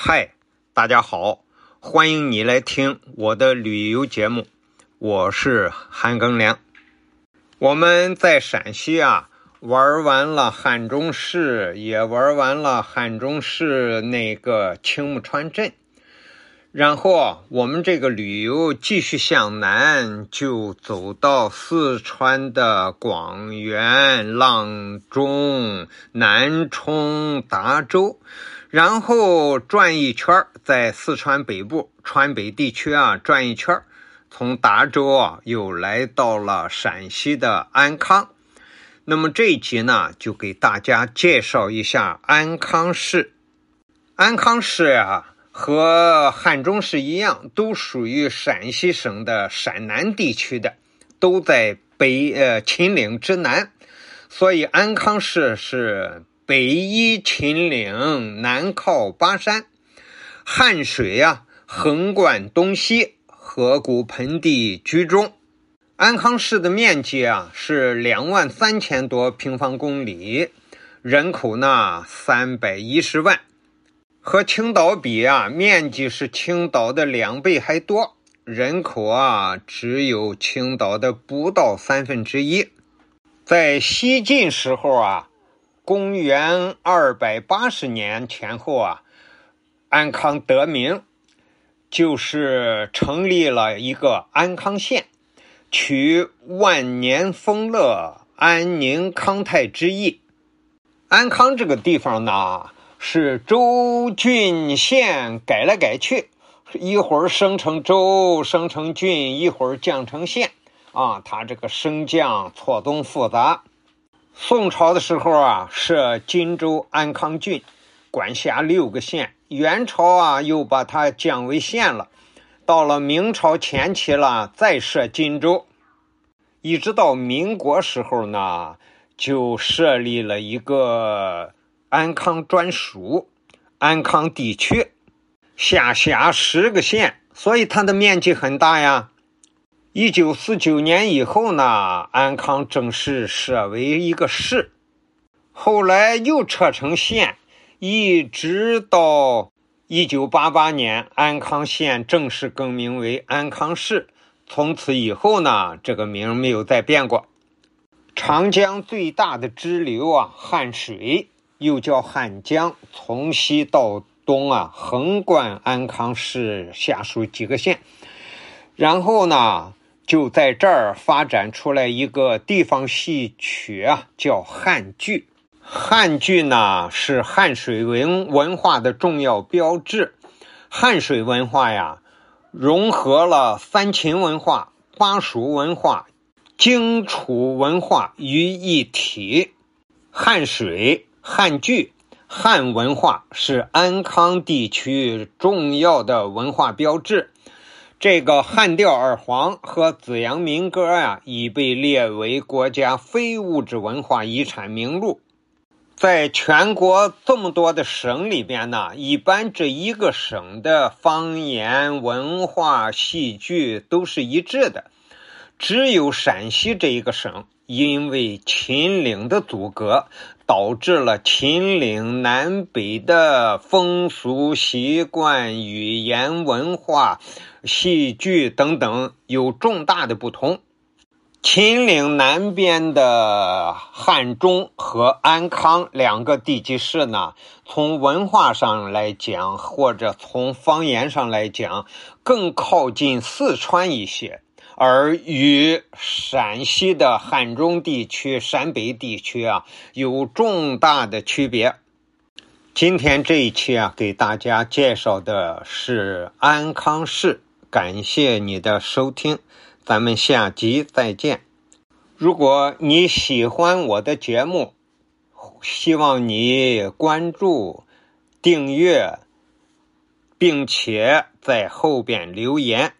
嗨，大家好，欢迎你来听我的旅游节目，我是韩庚良。我们在陕西啊玩完了汉中市，也玩完了汉中市那个青木川镇，然后，我们这个旅游继续向南，就走到四川的广元、阆中、南充、达州。然后转一圈在四川北部川北地区啊转一圈从达州啊又来到了陕西的安康。那么这一集呢，就给大家介绍一下安康市。安康市啊，和汉中市一样，都属于陕西省的陕南地区的，都在北呃秦岭之南，所以安康市是。北依秦岭，南靠巴山，汉水呀横贯东西，河谷盆地居中。安康市的面积啊是两万三千多平方公里，人口呢三百一十万，和青岛比啊，面积是青岛的两倍还多，人口啊只有青岛的不到三分之一。在西晋时候啊。公元二百八十年前后啊，安康得名，就是成立了一个安康县，取万年丰乐、安宁康泰之意。安康这个地方呢，是州郡县改来改去，一会儿升成州，升成郡，一会儿降成县，啊，它这个升降错综复杂。宋朝的时候啊，设荆州安康郡，管辖六个县。元朝啊，又把它降为县了。到了明朝前期了，再设荆州，一直到民国时候呢，就设立了一个安康专属安康地区，下辖十个县，所以它的面积很大呀。一九四九年以后呢，安康正式设为一个市，后来又撤成县，一直到一九八八年，安康县正式更名为安康市。从此以后呢，这个名没有再变过。长江最大的支流啊，汉水又叫汉江，从西到东啊，横贯安康市下属几个县，然后呢。就在这儿发展出来一个地方戏曲啊，叫汉剧。汉剧呢是汉水文文化的重要标志。汉水文化呀，融合了三秦文化、巴蜀文化、荆楚文化于一体。汉水、汉剧、汉文化是安康地区重要的文化标志。这个汉调二黄和紫阳民歌啊，已被列为国家非物质文化遗产名录。在全国这么多的省里边呢，一般这一个省的方言、文化、戏剧都是一致的。只有陕西这一个省，因为秦岭的阻隔，导致了秦岭南北的风俗习惯、语言文化。戏剧等等有重大的不同。秦岭南边的汉中和安康两个地级市呢，从文化上来讲，或者从方言上来讲，更靠近四川一些，而与陕西的汉中地区、陕北地区啊，有重大的区别。今天这一期啊，给大家介绍的是安康市。感谢你的收听，咱们下集再见。如果你喜欢我的节目，希望你关注、订阅，并且在后边留言。